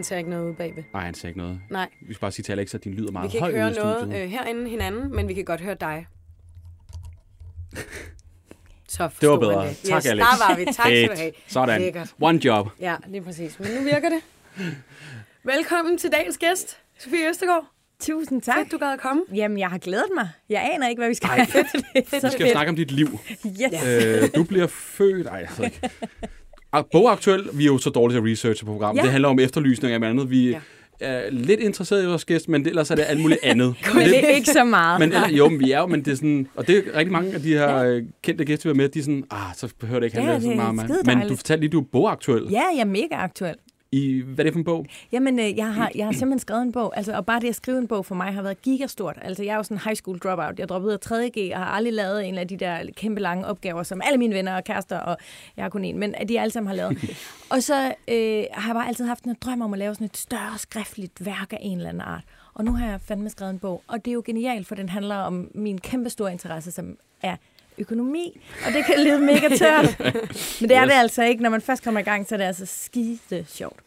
han ser ikke noget ud bagved. Nej, han siger ikke noget. Nej, Vi skal bare sige til Alexa, at din lyder vi meget kan høj ikke høre ude i noget øh, herinde hinanden, men vi kan godt høre dig. Så Det var bedre. det. Tak, yes, Alex. Der var vi. Tak skal du have. Sådan. Lækkert. One job. Ja, lige præcis. Men nu virker det. Velkommen til dagens gæst, Sofie Østergaard. Tusind tak. Fedt, du gad at komme. Jamen, jeg har glædet mig. Jeg aner ikke, hvad vi skal Ej, have. fedt. Det er Vi skal snakke om dit liv. Yes. øh, du bliver født... Ej, jeg ikke. Bogaktuel, vi er jo så dårlige til at researche på programmet. Ja. Det handler om efterlysninger af andet. Vi Ja. er lidt interesseret i vores gæst, men ellers er det alt muligt andet. Men det er ikke så meget. Men eller, jo, men vi er jo, men det er sådan, og det er rigtig mange af de her ja. kendte gæster, vi har med, de er sådan, ah, så behøver det ikke Ja, handle så det er meget skide Men du fortalte lige, du er bogaktuel. Ja, jeg er mega aktuel. I, hvad er det for en bog? Jamen, øh, jeg har, jeg har simpelthen skrevet en bog, altså, og bare det at skrive en bog for mig har været gigastort. Altså, jeg er jo sådan en high school dropout. Jeg droppede ud af 3.G og har aldrig lavet en af de der kæmpe lange opgaver, som alle mine venner og kærester, og jeg har kun en, men at de alle sammen har lavet. og så øh, har jeg bare altid haft en drøm om at lave sådan et større skriftligt værk af en eller anden art. Og nu har jeg fandme skrevet en bog, og det er jo genialt, for den handler om min kæmpe store interesse, som er økonomi, og det kan lyde mega tørt. Men det er Yes. det altså ikke. Når man først kommer i gang, så er det altså skide sjovt.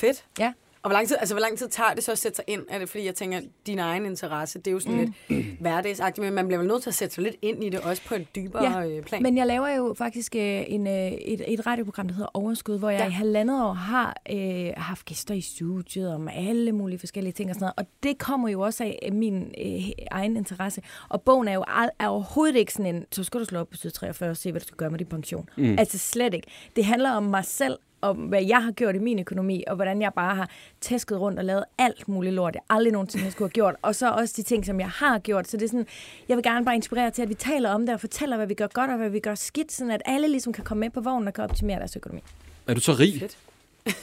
Fedt. Ja. Og hvor lang, tid, altså, hvor lang tid tager det så at sætte sig ind? Er det fordi, jeg tænker, din egen interesse, det er jo sådan mm. lidt hverdagsagtigt, men man bliver vel nødt til at sætte sig lidt ind i det, også på et dybere ja. plan. Men jeg laver jo faktisk øh, en, øh, et, et radioprogram, der hedder Overskud, hvor jeg Ja. i halvandet år har øh, haft gæster i studiet om alle mulige forskellige ting og sådan noget. Og det kommer jo også af min øh, egen interesse. Og bogen er jo al- er overhovedet ikke sådan en, så skal du slå op på side 43 og se, hvad du skal gøre med din pension. Mm. Altså slet ikke. Det handler om mig selv, om hvad jeg har gjort i min økonomi, og hvordan jeg bare har tæsket rundt og lavet alt muligt lort, jeg aldrig nogensinde skulle have gjort. Og så også de ting, som jeg har gjort. Så det er sådan, jeg vil gerne bare inspirere til, at vi taler om det, og fortæller, hvad vi gør godt, og hvad vi gør skidt, sådan at alle ligesom kan komme med på vognen og kan optimere deres økonomi. Er du så rig? Fedt.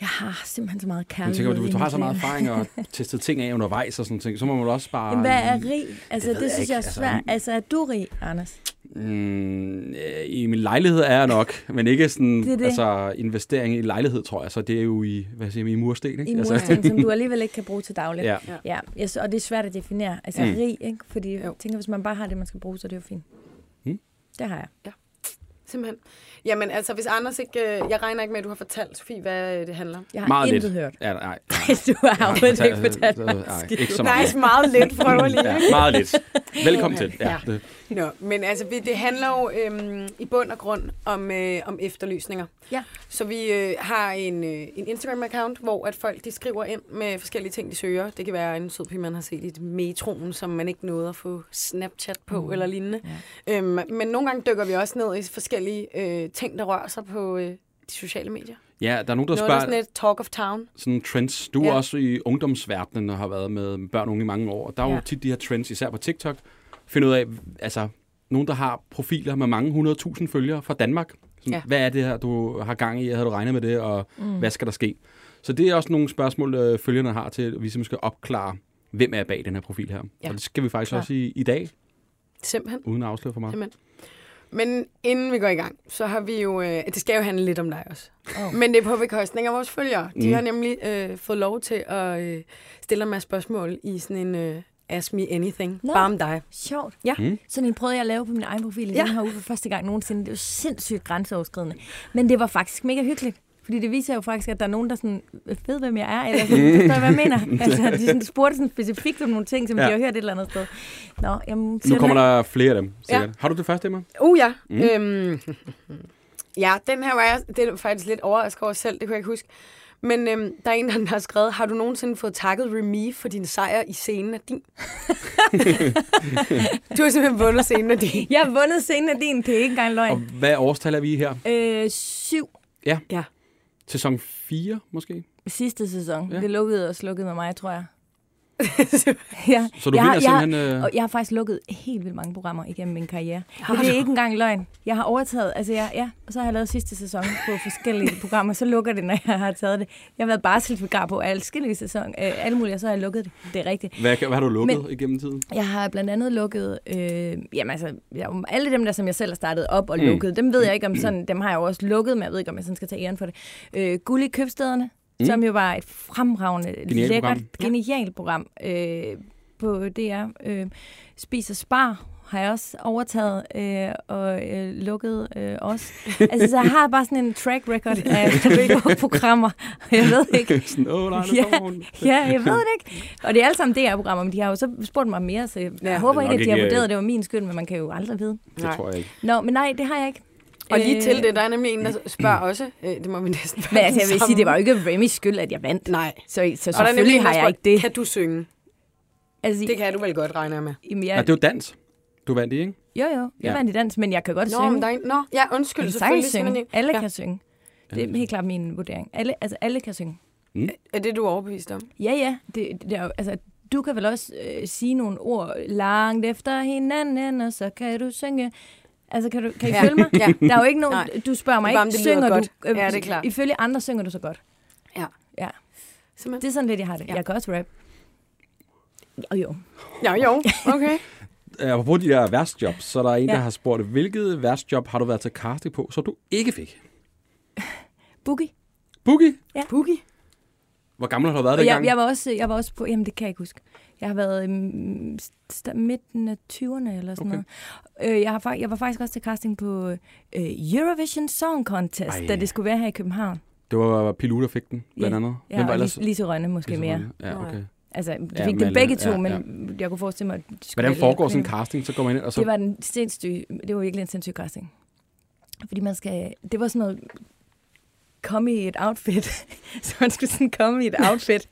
Jeg har simpelthen så meget Jeg kærlighed. tænker, du, hvis du har så meget erfaring og testet ting af undervejs og sådan ting, så må man også bare... Jamen, hvad er rig? Altså, Det det, det jeg synes ikke. jeg er Altså, svært. Altså, er du rig, Anders? Mm, øh, I min lejlighed er jeg nok, men ikke sådan, Det er det. altså investering i lejlighed, tror jeg, så det er jo i, hvad siger man, i mursten, ikke? I Altså, mursten, som du alligevel ikke kan bruge til dagligt. ja. Ja, jeg, og det er svært at definere. Altså Mm. mm. rig, ikke? Fordi Jo. jeg tænker, hvis man bare har det, man skal bruge, så er det jo fint. Mm. Det har jeg. Simpelthen. Jamen altså, hvis Anders ikke... øh, Jeg regner ikke med, at du har fortalt, Sofie, hvad øh, det handler om. Jeg har Meget intet lidt. hørt. Ja, nej, nej. du har overhovedet ikke fortalt mig Nej, ikke så Nej, meget. så meget lidt prøver lige. Ja, meget lidt. Velkommen til. Ja, Ja. det, Nå, men altså, vi- det handler jo øhm, i bund og grund om, øh, om efterlysninger. Ja. Så vi øh, har en, øh, en Instagram-account, hvor at folk de skriver ind med forskellige ting, de søger. Det kan være en sød pige, man har set i et metroen, som man ikke nåede at få Snapchat på mm. eller lignende. Ja. Øhm, men nogle gange dykker vi også ned i forskellige øh, ting, der rører sig på øh, de sociale medier. Ja, der er nogen, der Noget, der er spørger sådan et talk of town. sådan trends. Du er Ja. også i ungdomsverdenen og har været med børn og unge i mange år. Der er jo Ja. tit de her trends, især på TikTok. Find ud af, altså, nogen, der har profiler med mange hundredtusind følgere fra Danmark. Sådan, Ja. Hvad er det her, du har gang i? Havde du regnet med det? Og mm. hvad skal der ske? Så det er også nogle spørgsmål, øh, følgerne har til, at vi simpelthen skal opklare, hvem er bag den her profil her. Ja. Og det skal vi faktisk Klar. også i, i dag, Simpelthen. uden at afsløre for meget. Simpelthen. Men inden vi går i gang, så har vi jo... Øh, det skal jo handle lidt om dig også. Oh. Men det er på bekostning af vores følgere. De Mm. har nemlig øh, fået lov til at øh, stille masse spørgsmål i sådan en øh, Ask Me Anything. Nå. Bare om dig. Sjovt. Ja. Mm. Sådan en prøvede jeg at lave på min egen profil i ja. den her uge for første gang nogensinde. Det var sindssygt grænseoverskridende. Men det var faktisk mega hyggeligt. Fordi det viser jo faktisk, at der er nogen, der sådan, ved, hvem jeg er, eller sådan, forstår hvad jeg mener. Altså, de sådan spurgte sådan specifikt om nogle ting, som Ja. ja. de har hørt et eller andet sted. Nå, jamen, Nu kommer der flere af dem, sikkert. Ja. Har du det første, Emma? Uh ja. Mm. Øhm, ja, den her var jeg det er faktisk lidt overrasket over selv. Det kunne jeg ikke huske. Men øhm, der er en, der har skrevet, har du nogensinde fået takket Remy for din sejr i scenen af din? du har simpelthen vundet scenen af din. Jeg har vundet scenen af din, det er ikke engang Og løgn. hvad årstal er vi her? Øh, syv Ja. Sæson 4, måske? sidste sæson. Ja. Det lukkede og slukkede med mig, tror jeg. ja. Så du jeg, vinder har, simpelthen... Jeg, øh, og jeg har faktisk lukket helt vildt mange programmer igennem min karriere. Har det er ikke engang løgn. Jeg har overtaget, altså jeg, ja, og så har jeg lavet sidste sæson på forskellige programmer, så lukker det, når jeg har taget det. Jeg har været barselsvikar på alle forskellige sæson, øh, alle mulige, og så har jeg lukket det. Det er rigtigt. hvad, hvad har du lukket Men- igennem tiden? Jeg har blandt andet lukket, øh, jamen altså, jeg, alle dem der, som jeg selv har startet op og Mm. lukket, dem ved jeg ikke om sådan, dem har jeg jo også lukket, men jeg ved ikke, om jeg sådan skal tage æren for det. Øh, Guld i købstederne, Mm. som jo var et fremragende, Genialt lækkert, program. genialt program. Øh, på DR. Øh, spiser spar har jeg også overtaget øh, og øh, lukket øh, også. Altså, så jeg har bare sådan en track record af programmer. Jeg ved ikke. Sådan, Åh, nej, Ja. Ja, jeg ved det ikke. Og det er alle sammen DR-programmer, men de har jo så spurgt mig mere, så jeg Ja. håber er ikke, at de har øh, vurderet, at det var min skyld, men man kan jo aldrig vide. Det Nej. tror jeg ikke. Nå, men nej, det har jeg ikke. Og lige Øh, til det, der er nemlig en, der spørger også. Øh, det må vi næsten være Men altså, jeg vil sige, det var jo ikke Remy's skyld, at jeg vandt. Nej. Så, så selvfølgelig en, har jeg ikke det. Kan du synge? Altså, Det kan du vel godt, regner jeg med. jamen, Ja, jeg, det er jo dans. Du vandt i, ikke? Jo, jo. Jeg Ja. vandt i dans, men jeg kan godt Nå, synge. men der er en... Nå, ja, undskyld. Jeg kan synge. Alle ja. kan synge. Det er helt klart min vurdering. Alle, altså, alle kan synge. Er det, du er overbevist om? Ja, ja. Det, det er, jo- altså, du kan vel også øh, sige nogle ord langt efter hinanden, og så kan du synge. Altså, kan, du, kan I Ja. følge mig? Ja. Der er jo ikke nogen... Nej. Du spørger mig Det er ikke, det synger godt. du... øh, Ja, det er klart. Ifølge andre synger du så godt. Ja. Ja. Simpelthen. Det er sådan lidt, jeg har det. Ja. Ja. Jeg kan også rap. Jo, jo. Ja, jo. Okay. Øh, Apropos de der værtsjobs, så er der en, Ja. der har spurgt, hvilket værtsjob har du været til casting på, så du ikke fik? Boogie. Boogie? Boogie. Hvor gammel har du været dengang? jeg, jeg, var også, jeg var også på... Jamen, det kan jeg ikke huske. Jeg har været i midten af 20'erne eller sådan Okay. noget. Øh, jeg, har, jeg var faktisk også til casting på øh, Eurovision Song Contest, Ej. Da det skulle være her i København. Det var Pilu, der fik den, blandt andet. Ja, Hvem var ellers? Lise, Rønne måske Lise mere. Rønne? Ja, okay. Altså, de Ja, fik Malle, dem begge to, ja, men jeg kunne forestille mig, at de Hvordan foregår sådan en casting? Så går man ind, og så... Det var den sindssyge, det var virkelig en sindssyg casting. Fordi man skal, det var sådan noget, komme i et outfit. så man skulle sådan komme i et outfit,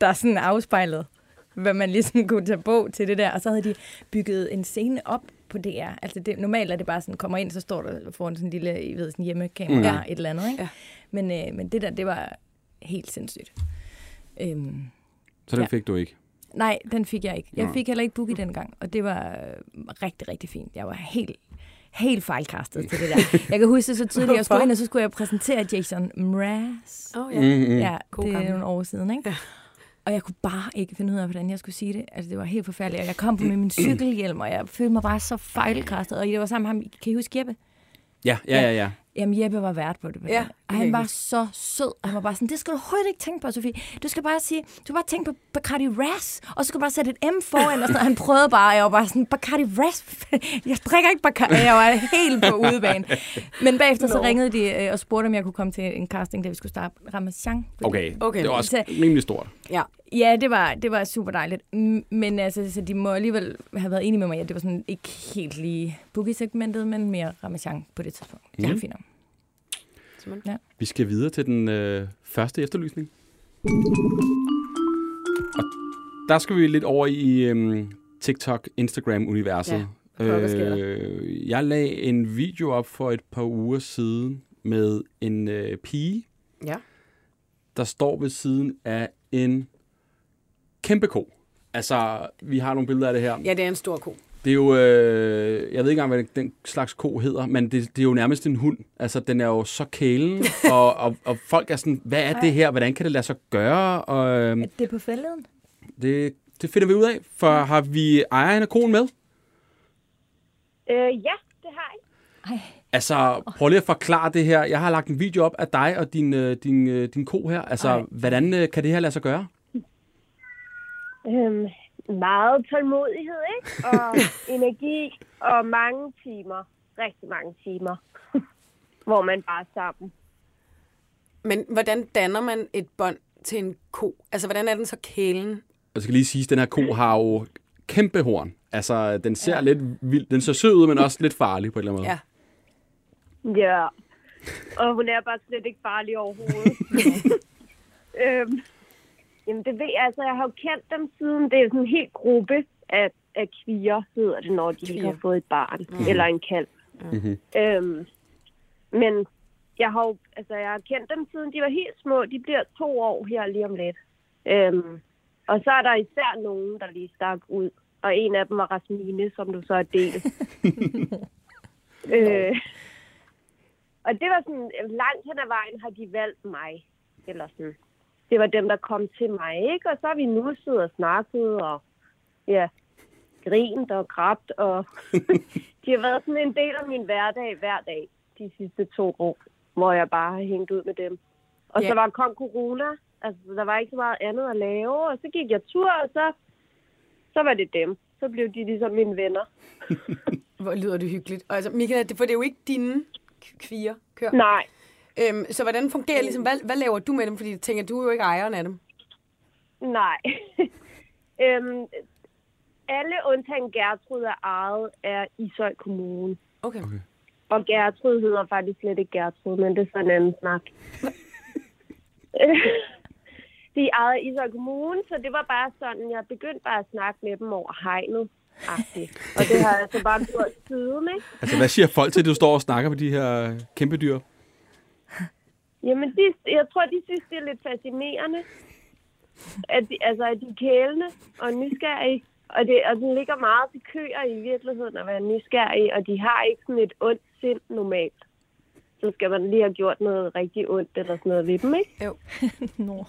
der sådan afspejlede, hvad man ligesom kunne tage på til det der. Og så havde de bygget en scene op på DR. Altså det, normalt er det bare sådan, kommer ind, så står der foran sådan en lille, I ved, sådan hjemmekamera Mm. mm. et eller andet. Ikke? Ja. Men, øh, men det der, det var helt sindssygt. Øhm, Så den Ja. fik du ikke. Nej, den fik jeg ikke. Jeg Nå. fik heller ikke boogie dengang, og det var øh, rigtig, rigtig fint. Jeg var helt, helt fejlkastet til det der. Jeg kan huske det så tydeligt, jeg skulle ind, og så skulle jeg præsentere Jason Mraz. Åh, oh, Mm, ja. mm. Ja, God det er nogle år siden, ikke? Ja. Og jeg kunne bare ikke finde ud af, hvordan jeg skulle sige det. Altså, det var helt forfærdeligt. Og jeg kom på med min cykelhjelm, og jeg følte mig bare så fejlkastet. Og det var sammen med ham. Kan I huske Jeppe? Ja, ja, ja, ja. Jamen, Jeppe var vært på det. Ja, og han jeg var så sød. Han var bare sådan, det skal du overhovedet ikke tænke på, Sofie. Du skal bare sige, du skal bare tænke på Bacardi Ras, og så skal du bare sætte et M foran. Og sådan. Han prøvede bare, og jeg var bare sådan, Bacardi Ras? Jeg drikker ikke Bacardi. Jeg var helt på udebane. Men bagefter så ringede de øh, og spurgte, om jeg kunne komme til en casting, da vi skulle starte Ramazan. Okay. Okay. Det var også Så- rimelig stort. Ja. Ja, det var, det var super dejligt. Mm, Men altså, så de må alligevel have været enige med mig, at det var sådan ikke helt lige boogie-segmentet, men mere Ramazan på det tidspunkt. Det var fint. nok. Simpelthen. Vi skal videre til den øh, første efterlysning. Og der skal vi lidt over i øhm, TikTok, Instagram-universet. Ja, øh, jeg lagde en video op for et par uger siden med en øh, pige, Ja. der står ved siden af en kæmpe ko. Altså, vi har nogle billeder af det her. Ja, det er en stor ko. Det er jo, øh, jeg ved ikke engang, hvad den slags ko hedder, men det, det er jo nærmest en hund. Altså, den er jo så kælen, og, og, og folk er sådan, hvad er det her? Hvordan kan det lade sig gøre? Og øh, Er det på fælleden? det, det finder vi ud af, for har vi ejeren af konen med? Øh, ja, det har jeg. Ej, Altså, prøv lige at forklare det her. Jeg har lagt en video op af dig og din, øh, din, øh, din ko her. Altså, Ej. hvordan øh, kan det her lade sig gøre? Øhm, meget tålmodighed, ikke? Og energi og mange timer. Rigtig mange timer. hvor man bare er sammen. Men hvordan danner man et bånd til en ko? Altså, hvordan er den så kælen? Jeg skal lige sige, at den her ko har jo kæmpe horn. Altså, den ser ja. lidt vild. Den ser sød ud, men også lidt farlig på en eller anden måde. Ja. Ja. Og hun er bare slet ikke farlig overhovedet. øhm, jamen det ved jeg, altså jeg har jo kendt dem siden, det er sådan en helt gruppe af, af kvier, hedder det, når de Kvier. har fået et barn, mm. eller en kalv. Mhm. Øhm, men jeg har jo, altså jeg har kendt dem siden de var helt små, de bliver to år her lige om lidt. Øhm, og så er der især nogen, der lige stak ud, og en af dem var Rasmine, som du så er delt. øh, og det var sådan, langt hen ad vejen har de valgt mig. Eller sådan. Det var dem, der kom til mig, ikke? Og så har vi nu siddet og snakket, og ja, grint og græbt, og de har været sådan en del af min hverdag hver dag de sidste to år, hvor jeg bare har hængt ud med dem. Og Ja. så var kom corona, altså der var ikke så meget andet at lave, og så gik jeg tur, og så så var det dem. Så blev de ligesom mine venner. Hvor lyder det hyggeligt. Og altså, Michael, det, for det er jo ikke dine kvier, kør. Nej, Øhm, så hvordan fungerer ligesom, hvad, hvad laver du med dem? Fordi jeg tænker, du er jo ikke ejeren af dem. nej. øhm, alle undtagen Gertrud er ejet af Ishøj Kommune. Okay. Okay. Og Gertrud hedder faktisk slet ikke Gertrud, men det er sådan en anden snak. de er ejet af Ishøj Kommune, så det var bare sådan, jeg begyndte bare at snakke med dem over hegnet. -agtigt. Og det har jeg så bare gjort siden, ikke? Altså, hvad siger folk til, at du står og snakker med de her kæmpe dyr? Jamen, de, jeg tror, de synes, det er lidt fascinerende. At de, altså, at de er kælende og nysgerrige. Og, det, og den ligger meget til køer i virkeligheden at være nysgerrige, og de har ikke sådan et ondt sind normalt. Så skal man lige have gjort noget rigtig ondt eller sådan noget ved dem, ikke? Jo. Nå.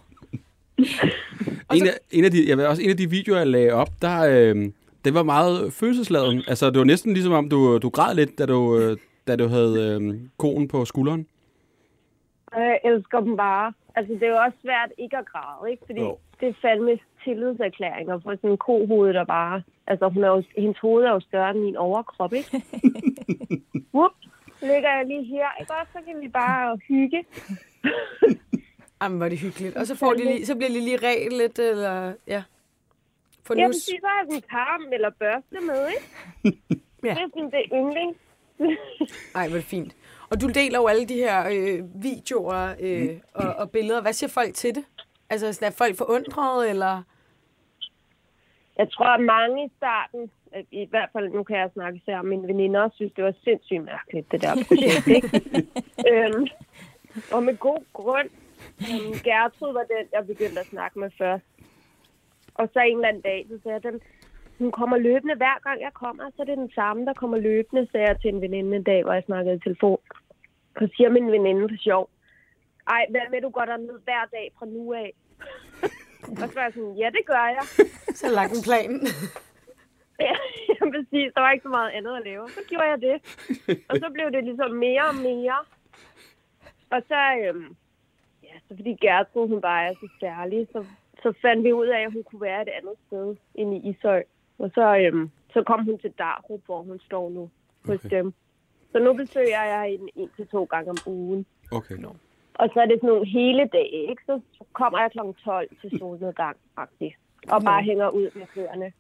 En af, en, af de, jeg ved, også en af de videoer, jeg lagde op, der, øh, det var meget følelsesladet. Altså, det var næsten ligesom om, du, du græd lidt, da du, øh, da du havde øh, konen på skulderen. Og jeg elsker dem bare. Altså, det er jo også svært ikke at græde, ikke? Fordi Jo. det er fandme tillidserklæringer for sådan en kohoved, der bare... Altså, hun er jo, hendes hoved er jo større end min overkrop, ikke? Whoop, ligger jeg lige her, ikke også? Så kan vi bare hygge. Jamen, er det hyggeligt. Og så, får de lige, så bliver de lige ret lidt, eller ja. Ja, nus. præcis, så har jeg en karm eller børste med, ikke? Ja. Det er sådan, det er yndling. Ej, hvor fint. Og du deler jo alle de her øh, videoer øh, og, og billeder. Hvad siger folk til det? Altså, er folk forundrede, eller... Jeg tror, at mange i starten, at i hvert fald nu kan jeg snakke især om mine veninder, synes, det var sindssygt mærkeligt, det der projekt, ikke? øhm, og med god grund. Øhm, Gertrud var den, jeg begyndte at snakke med først. Og så en eller anden dag, så sagde jeg, den, hun kommer løbende hver gang jeg kommer, så er det den samme, der kommer løbende, sagde jeg til en veninde en dag, hvor jeg snakkede i telefon. Så siger min veninde for sjov, ej, hvad med, du går derned hver dag fra nu af? og så var jeg sådan, ja, det gør jeg. Så lagt en plan. Ja, præcis. Der var ikke så meget andet at lave. Så gjorde jeg det. Og så blev det ligesom mere og mere. Og så, øhm, ja, så fordi Gertrud, hun bare er så særlig, så, så fandt vi ud af, at hun kunne være et andet sted end i Ishøj. Og så, øhm, så kom hun til Darup, hvor hun står nu hos Okay. dem. Så nu besøger jeg hende en til to gange om ugen. Okay. Og så er det sådan nogle hele dage, ikke? Så kommer jeg kl. 12 til solnedgang, faktisk. Og bare hænger ud med køerne.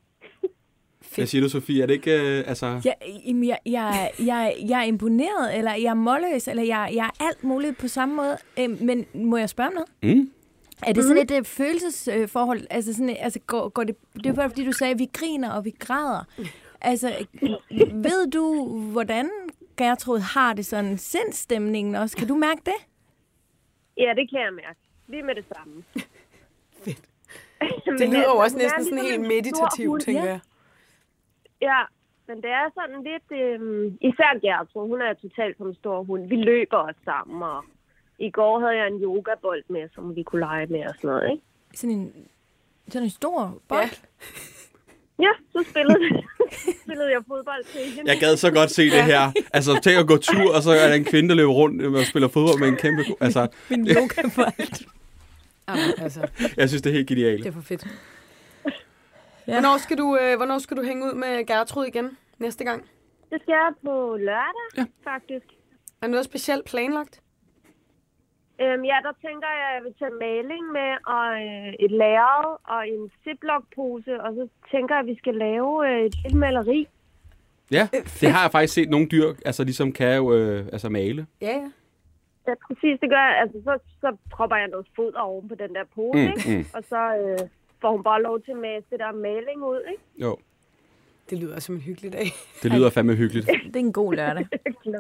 Hvad siger du, Sofie? Er det ikke... Øh, altså... Jeg, jeg, jeg, jeg, jeg er imponeret, eller jeg er målløs, eller jeg, jeg er alt muligt på samme måde. Øh, men må jeg spørge om noget? Mm? Er det sådan et uh, følelsesforhold? Altså, sådan, et- altså går, går det, det er bare fordi, du sagde, at vi griner og vi græder. Altså, ved du, hvordan Gertrud har det sådan sindstemningen også? Kan du mærke det? Ja, det kan jeg mærke. Lige med det samme. Fedt. Det lyder jo også næsten sådan ligesom helt en stor meditativt, tænker ja. jeg. Ja, men det er sådan lidt... Øhm, især Gertrud, hun er totalt som en stor hund. Vi løber også sammen, og i går havde jeg en yogabold med, som vi kunne lege med og sådan noget, ikke? Sådan en, sådan en stor bold? Ja. Ja, så spillede, spillede jeg fodbold til hende. Jeg gad så godt se det her. Altså, tænk at gå tur, og så er der en kvinde, der løber rundt og spiller fodbold med en kæmpe... Altså, Min yogabold. Jamen, altså, jeg synes, det er helt det genialt. er for fedt. Ja. Hvornår, skal du, øh, hvornår skal du hænge ud med Gertrud igen næste gang? Det skal jeg på lørdag, Ja. faktisk. Er der noget specielt planlagt? Øhm, ja, der tænker jeg, at jeg vil tage maling med, og øh, et lærred og en ziplock-pose, og så tænker jeg, at vi skal lave øh, et lille maleri. Ja, det har jeg faktisk set nogle dyr, altså ligesom kan jo øh, altså male. Ja, ja. Ja, præcis, det gør jeg. Altså, så, så propper jeg noget foder oven på den der pose, Mm, ikke? Mm. Og så øh, får hun bare lov til at mase det der maling ud, ikke? Jo, Det lyder som en hyggelig dag. det lyder fandme hyggeligt. Det er en god lørdag.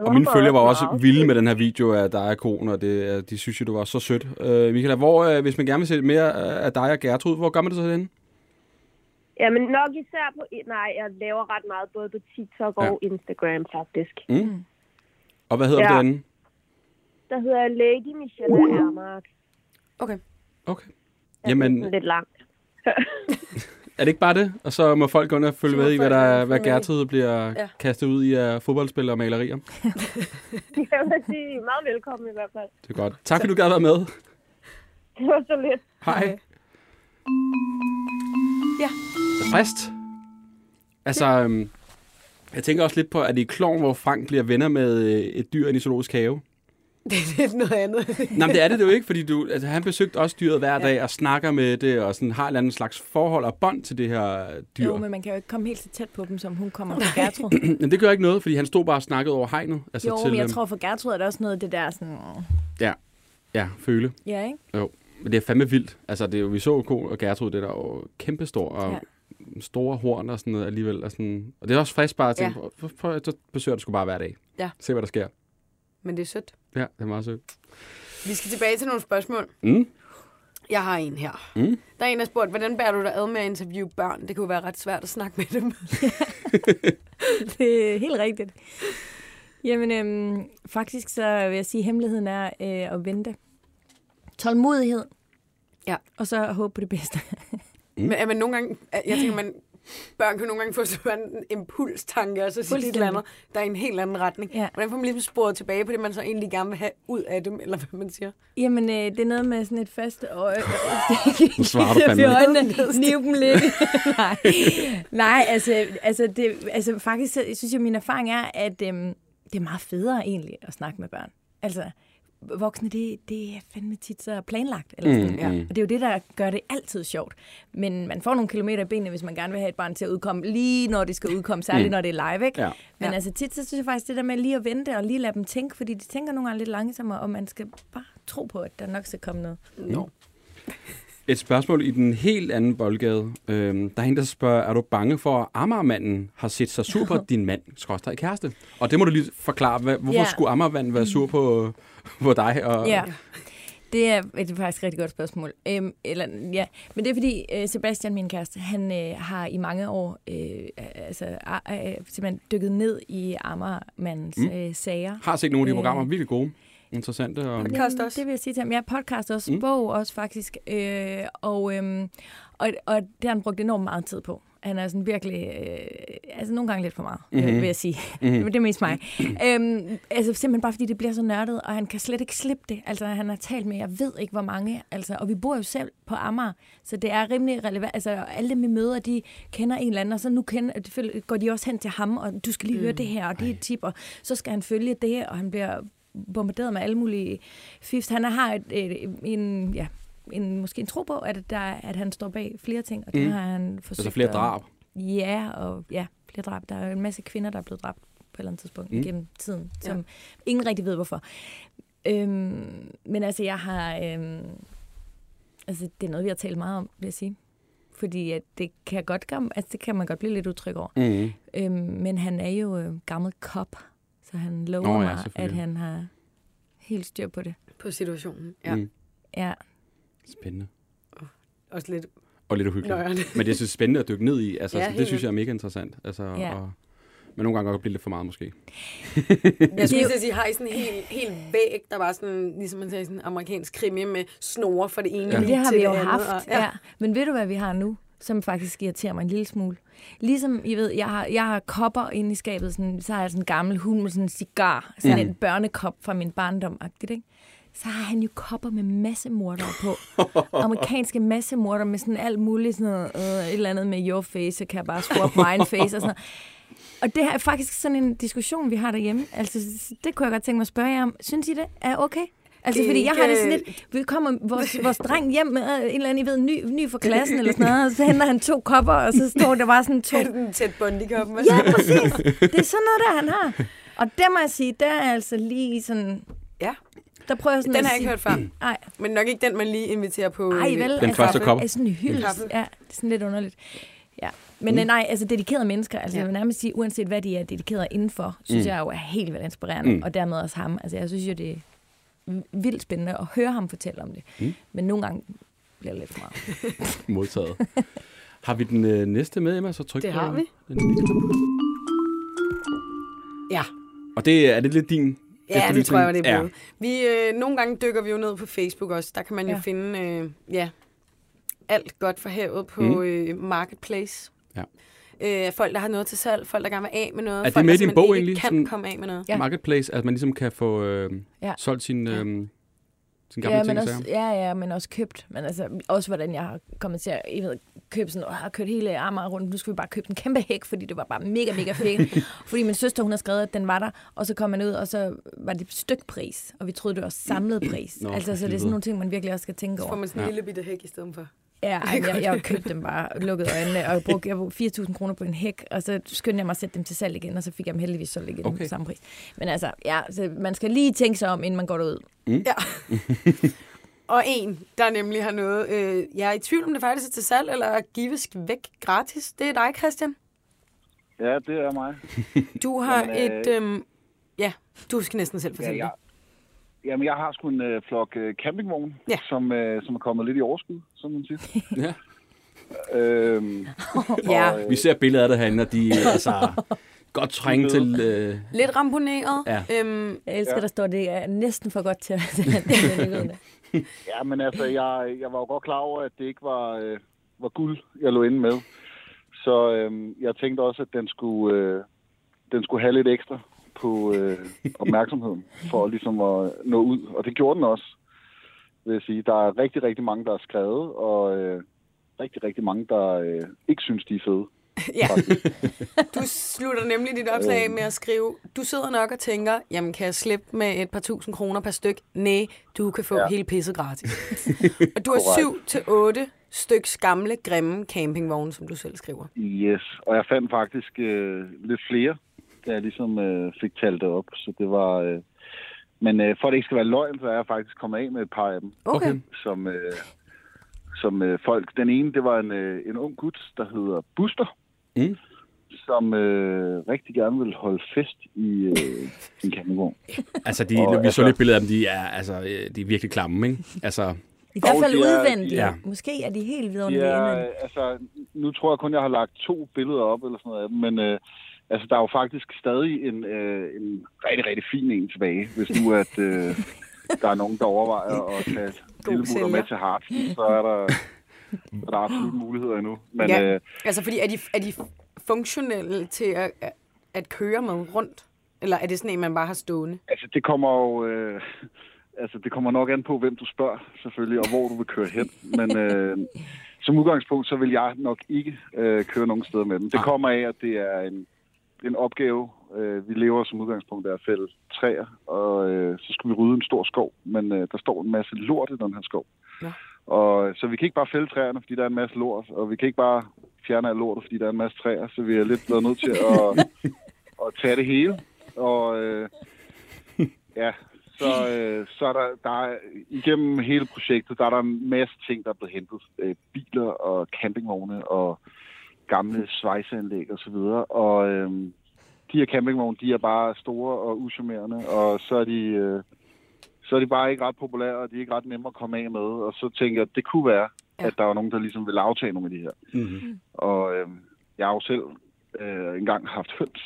Og mine mig følgere var også vilde med den her video af dig og konen, og det, øh, de synes jo, du var så sødt. Øh, Michaela, hvor, øh, hvis man gerne vil se mere af dig og Gertrud, hvor gør man det så henne? Jamen nok især på... Nej, jeg laver ret meget både på TikTok og Instagram, faktisk. Mm. Og hvad hedder Ja. derinde? Der hedder Lady Michelle Ermark. Okay. Okay. Jeg Jamen, den er lidt langt. er det ikke bare det? Og så må folk gå ind og følge med i, hvad, der, hvad. Gertrud bliver Ja. ja. kastet ud i af fodboldspil og malerier. Jeg vil sige, I er meget velkommen i hvert fald. Det er godt. Tak, fordi du gad være med. Det var så lidt. Hej. Ja. Frist. Altså, øhm, jeg tænker også lidt på, at det er klovn, hvor Frank bliver venner med øh, et dyr i en zoologisk have. Det er lidt noget andet. Nej, men det er det jo ikke, fordi du, altså, han besøgte også dyret hver dag og snakker med det, og sådan har et eller andet slags forhold og bånd til det her dyr. Jo, men man kan jo ikke komme helt så tæt på dem, som hun kommer fra Gertrud. Men det gør ikke noget, fordi han stod bare og snakkede over hegnet. Altså jo, til, men jeg øhm, tror for Gertrud er der også noget af det der sådan... Ja, føle. Ja, ikke? Men det er fandme vildt. Altså, det er jo, vi så Ko og Gertrud, det der er jo kæmpestor og Ja. ja. store horn og sådan noget alligevel. Og, sådan, og det er også frisk bare at tænke, ja. prøv, prøv, så besøger du sgu bare hver dag. Ja. Se, hvad der sker. Men det er sødt. Ja, det er meget sødt. Vi skal tilbage til nogle spørgsmål. Mm. Jeg har en her. Mm. Der er en, der har spurgt, hvordan bærer du dig ad med at interviewe børn? Det kunne være ret svært at snakke med dem. det er helt rigtigt. Jamen, øhm, faktisk så vil jeg sige, at hemmeligheden er øh, at vente. Tålmodighed. Ja. Og så håbe på det bedste. Mm. Men, men nogle gange, jeg tænker, man, børn kan nogle gange få sådan en impulstanke, og så sige et eller andet, der er i en helt anden retning. Ja. Hvordan får man ligesom sporet tilbage på det, man så egentlig gerne vil have ud af dem, eller hvad man siger? Jamen, øh, det er noget med sådan et fast øje. Nu svarer du fandme. Øjnene, dem lidt. Nej, Nej altså, altså, det, altså faktisk så synes jeg, min erfaring er, at øhm, det er meget federe egentlig at snakke med børn. Altså, voksne, det, det er fandme tit så planlagt. Eller sådan. Mm, Ja. mm. Og det er jo det, der gør det altid sjovt. Men man får nogle kilometer i benene, hvis man gerne vil have et barn til at udkomme, lige når det skal udkomme, særligt Mm. når det er live. Ikke? Ja. Men Ja. altså tit, så synes jeg faktisk, det der med lige at vente og lige lade dem tænke, fordi de tænker nogle gange lidt langsommere, og man skal bare tro på, at der nok skal komme noget. Nå. Et spørgsmål i den helt anden boldgade. Øhm, der er en, der spørger, er du bange for, at Amagermanden har set sig sur på din mand, skråstrej kæreste? Og det må du lige forklare. Hvad, hvorfor Ja. skulle Amagermanden være sur på, på dig? Og, Ja. Det er, det er faktisk et rigtig godt spørgsmål. Øhm, eller, ja. Men det er fordi, øh, Sebastian, min kæreste, han øh, har i mange år øh, altså, øh, simpelthen dykket ned i Amagermandens Mm. mm. øh, sager. Har set nogle af de Øh. programmer, virkelig gode. Interessante. Og, Podcast også. Det vil jeg sige til ham. Ja, podcast også. Mm. Mm. Bog også faktisk. Øh, og, øhm, og, og det har han brugt enormt meget tid på. Han er sådan virkelig, øh, altså nogle gange lidt for meget, mm-hmm. Mhm. øh, vil jeg sige. Mhm. Men det er mest mig. øhm, altså simpelthen bare fordi det bliver så nørdet, og han kan slet ikke slippe det. Altså han har talt med, jeg ved ikke hvor mange, altså, og vi bor jo selv på Amager, så det er rimelig relevant. Altså alle dem vi møder, de kender en eller anden, og så nu kender, går de også hen til ham, og du skal lige høre det her, og det er et tip, og så skal han følge det, og han bliver bombarderet med alle mulige fifs. Han har et, et, en, ja, en, måske en tro på, at, der, at han står bag flere ting, og det Mm. har han forsøgt. altså flere at- drab. Ja, og ja, flere drab. Der er jo en masse kvinder, der er blevet dræbt på et eller andet tidspunkt Mm. gennem tiden, som Ja. ingen rigtig ved, hvorfor. Øhm, men altså, jeg har... Øhm, altså, det er noget, vi har talt meget om, vil jeg sige. Fordi at det kan godt komme, altså, det kan man godt blive lidt utryg over. Mm. Øhm, men han er jo øh, gammel kop, så han lover Nå ja, mig, at han har helt styr på det. På situationen. Ja. Mm. Ja, Spændende. Også lidt Og lidt uhyggeligt. Men det er så spændende at dykke ned i. Altså, Ja, helt det synes jeg er mega interessant. Altså, Ja. og, men nogle gange godt blive lidt for meget måske. Jeg Det jo- lige sige, har I sådan en helt, helt væg, der var sådan, ligesom man siger, sådan en amerikansk krimi med snore for det ene Ja. det har til vi jo det haft, og- ja. ja. Men ved du, hvad vi har nu? Som faktisk irriterer mig en lille smule. Ligesom, I ved, jeg har, jeg har kopper inde i skabet, sådan, så har jeg sådan en gammel hund med sådan en cigar, sådan Mm. en børnekop fra min barndom ikke? Så har han jo kopper med massemorder på. Amerikanske massemorder med sådan alt muligt, sådan noget, øh, et eller andet med your face, så kan jeg bare swap mine face og sådan noget. Og det er faktisk sådan en diskussion, vi har derhjemme. Altså, det kunne jeg godt tænke mig at spørge jer om. Synes I det er okay? Altså, fordi jeg har det sådan ikke- lidt, vi kommer vores, vores dreng hjem med øh, en eller anden, I ved, ny, ny fra klassen eller sådan noget, og så henter han to kopper, og så står der bare sådan to. Tæt bund i koppen? Ja, præcis. Det er sådan noget, der han har. Og der må jeg sige, der er altså lige sådan... Ja. Der prøver jeg sådan Den at har jeg ikke sige, hørt før. Nej, Men nok ikke den, man lige inviterer på. ej, øh, vel? Den første kop. Er sådan en hyldest. Ja, det er sådan lidt underligt. Ja. Men mm. nej, altså dedikerede mennesker, altså Ja. jeg vil nærmest sige, uanset hvad de er dedikeret indenfor, synes Mm. jeg jo er helt vildt inspirerende, Mm. og dermed også ham. Altså jeg synes jo, det vildt spændende at høre ham fortælle om det. Mm. Men nogle gange bliver det lidt for meget. Modtaget. har vi den øh, næste med, Emma? Så tryk Det på har vi. Den. Ja. Og det, er det lidt din Ja, det tror jeg, det er Ja. blevet. Vi, øh, nogle gange dykker vi jo ned på Facebook også. Der kan man jo Ja. finde øh, ja, alt godt for havet på mm. øh, Marketplace. Ja. Øh, folk, der har noget til salg, folk, der gerne vil af med noget. Er det folk, med i din bog egentlig? kan Sådan- komme af med noget. Ja. Marketplace, at man ligesom kan få øh, Ja. solgt sin... Øh, Sin gamle Ja, ting men og også, ja, ja, men også købt. Men altså, også hvordan jeg har kommet til at jeg ved, købe sådan, og har kørt hele Amager rundt. Nu skal vi bare købe en kæmpe hæk, fordi det var bare mega, mega fedt. fordi min søster, hun har skrevet, at den var der, og så kom man ud, og så var det stykpris, og vi troede, det var samlet pris. Nå, altså, så det er sådan nogle ting, man virkelig også skal tænke Så får over. man sådan en lille bitte hæk i stedet for. Ja, ej, jeg, jeg købte dem bare, lukkede øjnene, og jeg brugte, jeg brugte 4.000 kroner på en hæk, og så skyndte jeg mig at sætte dem til salg igen, og så fik jeg dem heldigvis solgt igen Okay. på samme pris. Men altså, ja, så man skal lige tænke sig om, inden man går derud. Ja. og en, der nemlig har noget. Øh, jeg er i tvivl, om det faktisk er til salg eller er gives væk gratis. Det er dig, Christian. Ja, det er mig. Du har Jamen, øh, et... Øhm, ja, du skal næsten selv Ja, fortælle jeg, jamen, jeg har sgu en øh, flok øh, campingvogne, Ja. som, øh, som er kommet lidt i overskud, som man siger. Ja. øhm. Ja, og, øh, Vi ser billeder af det herinde, og de er altså godt trænge til... Øh, lidt ramponeret. Ja. Øhm, Jeg elsker, ja. Der står, det er næsten for godt til at Ja, men altså, jeg, jeg var jo godt klar over, at det ikke var, øh, var guld, jeg lå inde med. Så øh, jeg tænkte også, at den skulle, øh, den skulle have lidt ekstra på øh, opmærksomheden, for ligesom at nå ud. Og det gjorde den også, vil jeg sige. Der er rigtig, rigtig mange, der har skrevet, og øh, rigtig, rigtig mange, der øh, ikke synes, de er fede. ja. Du slutter nemlig dit opslag af med at skrive, du sidder nok og tænker, jamen kan jeg slippe med et par tusind kroner per styk? Nej, du kan få ja. Hele pisset gratis. og du har syv til otte styks gamle, grimme campingvogne, som du selv skriver. Yes, og jeg fandt faktisk øh, lidt flere, jeg ligesom øh, fik talt det op. Så det var... Øh, men øh, for at det ikke skal være løgn, så er jeg faktisk kommet af med et par af dem, Okay. Som, øh, som øh, folk... Den ene, det var en, øh, en ung gut, der hedder Buster, Mm. som øh, rigtig gerne vil holde fest i øh, sin campingvogn. altså, de, Og vi så altså- lidt billeder af dem, de er, altså, øh, de er virkelig klamme, ikke? Altså, I hvert fald udvendigt. ja. Måske er de helt vidunderlige Ja, altså, nu tror jeg kun, jeg har lagt to billeder op, eller sådan noget af dem, men øh, altså, der er jo faktisk stadig en, øh, en rigtig, rigtig fin en tilbage, hvis nu at øh, der er nogen, der overvejer at tage lille sælger. med til Hart, så er der, så er der absolut muligheder endnu. Men Ja. øh, Altså, fordi er de, er de funktionelle til at, at køre med rundt? Eller er det sådan en, man bare har stående? altså, det kommer jo... Øh, altså, det kommer nok an på, hvem du spørger, selvfølgelig, og hvor du vil køre hen. Men øh, som udgangspunkt, så vil jeg nok ikke øh, køre nogen steder med dem. Det Ah. kommer af, at det er en, en opgave. Øh, vi lever som udgangspunkt af at fælde træer, og øh, så skal vi rydde en stor skov. Men øh, der står en masse lort i den her skov. Nå. Og, så vi kan ikke bare fælde træerne, fordi der er en masse lort, og vi kan ikke bare fjerne alt lortet, fordi der er en masse træer, så vi er lidt blevet nødt til at, at tage det hele. Og øh, ja, så, øh, så er der, der er, igennem hele projektet, der er der en masse ting, der er blevet hentet. Øh, biler og campingvogne og gamle svejseanlæg og så videre. Og øh, de her campingvogne, de er bare store og uschammerende, og så er de... Øh, så er de bare ikke ret populære, og de er ikke ret nemme at komme af med. Og så tænker jeg, at det kunne være, Ja. at der var nogen, der ligesom vil aftage nogle af de her. mm-hmm. Og øh, jeg har jo selv øh, engang haft høns.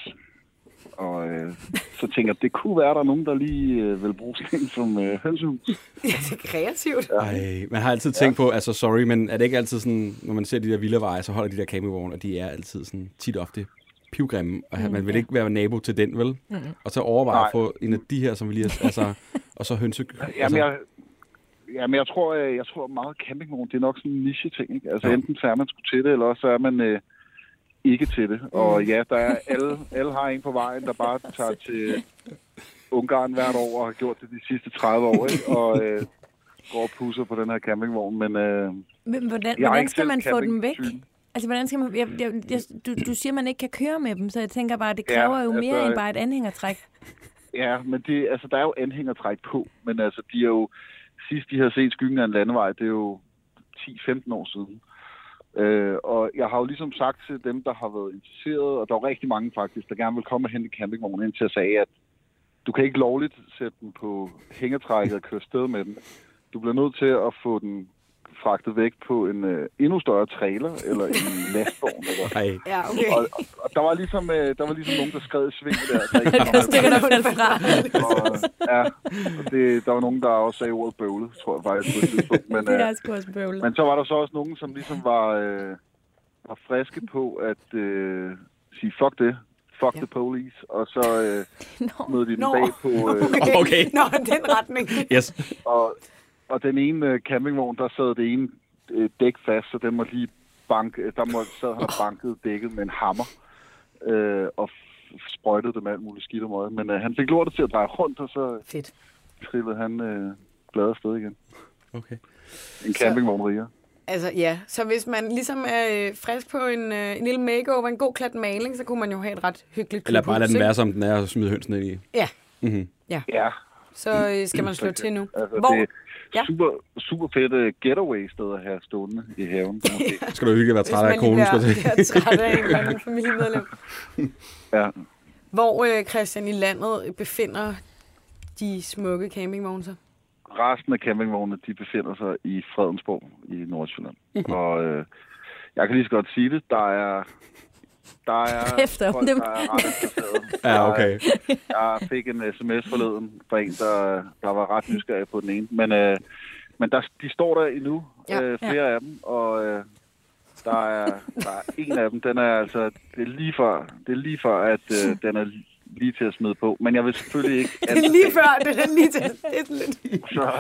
Og øh, så tænker jeg, at det kunne være, at der er nogen, der lige øh, vil bruge sådan en som øh, hønsehus. Ja, det er kreativt. Ej, man har altid tænkt på, altså sorry, men er det ikke altid sådan, når man ser de der villaveje, så holder de der campingvogne, og de er altid sådan tit ofte pivgrimme, og mm, man vil ikke være nabo til den, vel? Mm. Og så overveje Nej. at få en af de her, som vi lige har, altså, og så hønse... Jamen, altså, jeg, jamen, jeg tror, øh, jeg tror meget campingvogn, det er nok sådan en niche-ting. Ikke? Altså, Ja. ja. enten så er man sgu til det, eller også så er man øh, ikke til det. Og ja, der er alle, alle har en på vejen, der bare tager til Ungarn hvert år og har gjort det de sidste 30 år, ikke? og øh, går og pusser på den her campingvogn. Men øh, Men hvordan, hvordan skal man få dem væk? Altså, hvordan skal man... Jeg, jeg, jeg, du, du siger, man ikke kan køre med dem, så jeg tænker bare, det Ja, kræver jo mere altså- end bare et anhængertræk. Ja, men det, altså, der er jo anhængertræk på, men altså, de er jo, sidst de har set skyggen af en landevej, det er jo 10-15 år siden. Øh, og jeg har jo ligesom sagt til dem, der har været interesseret, og der er rigtig mange faktisk, der gerne vil komme og hente campingvognen, indtil at sige, at du kan ikke lovligt sætte den på hængetrækket og køre sted med den. Du bliver nødt til at få den fragtet væk på en øh, endnu større trailer, eller en lastvogn. Eller, Ej, Ja, okay. og, og, og, der var ligesom, øh, der var ligesom nogen, der skred i sving der. der ikke Der stikker der faldt fra. og, ja, og det, der var nogen, der også sagde ordet bøvlet, tror jeg faktisk på et tidspunkt. Men, Det øh, er sgu også bøvlet. men så var der så også nogen, som ligesom var, øh, var friske på at øh, sige, fuck det, fuck Ja. the police, og så øh, Nå. smed de den Nå. bag på, øh, Okay. Nå, den retning. yes. og, og den ene øh, campingvogn, der sad det ene øh, dæk fast, så den må lige banke, øh, der må, sad han og bankede dækket med en hammer, øh, og sprøjtede det med alt muligt skidt og møg. Men øh, han fik lortet til at dreje rundt, og så Fedt. trillede han øh, glad afsted igen. Okay. En campingvogn rigere. Altså ja, så hvis man ligesom er øh, frisk på en, øh, en lille makeover, en god klat maling, så kunne man jo have et ret hyggeligt Eller bare lade den være, som den er, og smide hønsene ind i. Ja. Mm-hmm. Ja, Så øh, skal man slå til nu. altså Hvor? det er Ja. super, super fedt uh, getaway-sted at have stående i haven. Måske. Skal du ikke være træt af man lige konen, skal jeg bliver, sige. træt af en eller anden familiemedlem. ja. Hvor, øh, Christian, i landet befinder de smukke campingvogne sig? Resten af campingvognene, de befinder sig i Fredensborg i Nordsjælland. Mhm. Og øh, jeg kan lige så godt sige det, der er, der er Efter folk, dem. der er ret interesseret. Ja, okay. Jeg fik en sms forleden fra en, der, der var ret nysgerrig på den ene. Men, øh, men der, de står der endnu, Ja, øh, flere ja. af dem, og øh, der, er, der er en af dem, den er altså, det er lige før, det er lige før at øh, den er lige til at smide på. Men jeg vil selvfølgelig ikke... Det er lige før, det er lige til. Det sådan lidt. Så,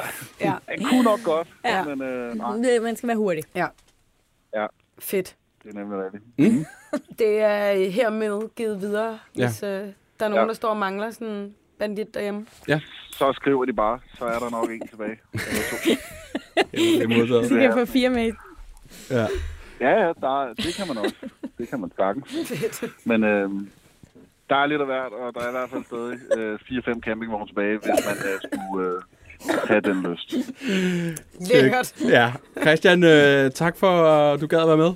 Ja. den kunne nok godt, Ja. men øh, nej, Det- Man skal være hurtig. Ja. Ja. Fedt. Det er nemlig rigtigt. Det er øh, hermed givet videre, Ja. hvis øh, der er nogen, Ja. der står og mangler sådan en bandit derhjemme. Så skriver de bare, så er der nok en tilbage. Eller to. Er. Så kan jeg få fire med. Ja. Ja, ja, der, er- det kan man også. Det kan man sagtens. Men øh, der er lidt af hvert, og der er i hvert fald stadig øh, 4-5 campingvogne tilbage, hvis man øh, skulle øh, have den lyst. Lækkert. Ja. Christian, øh, tak for, at du gad at være med.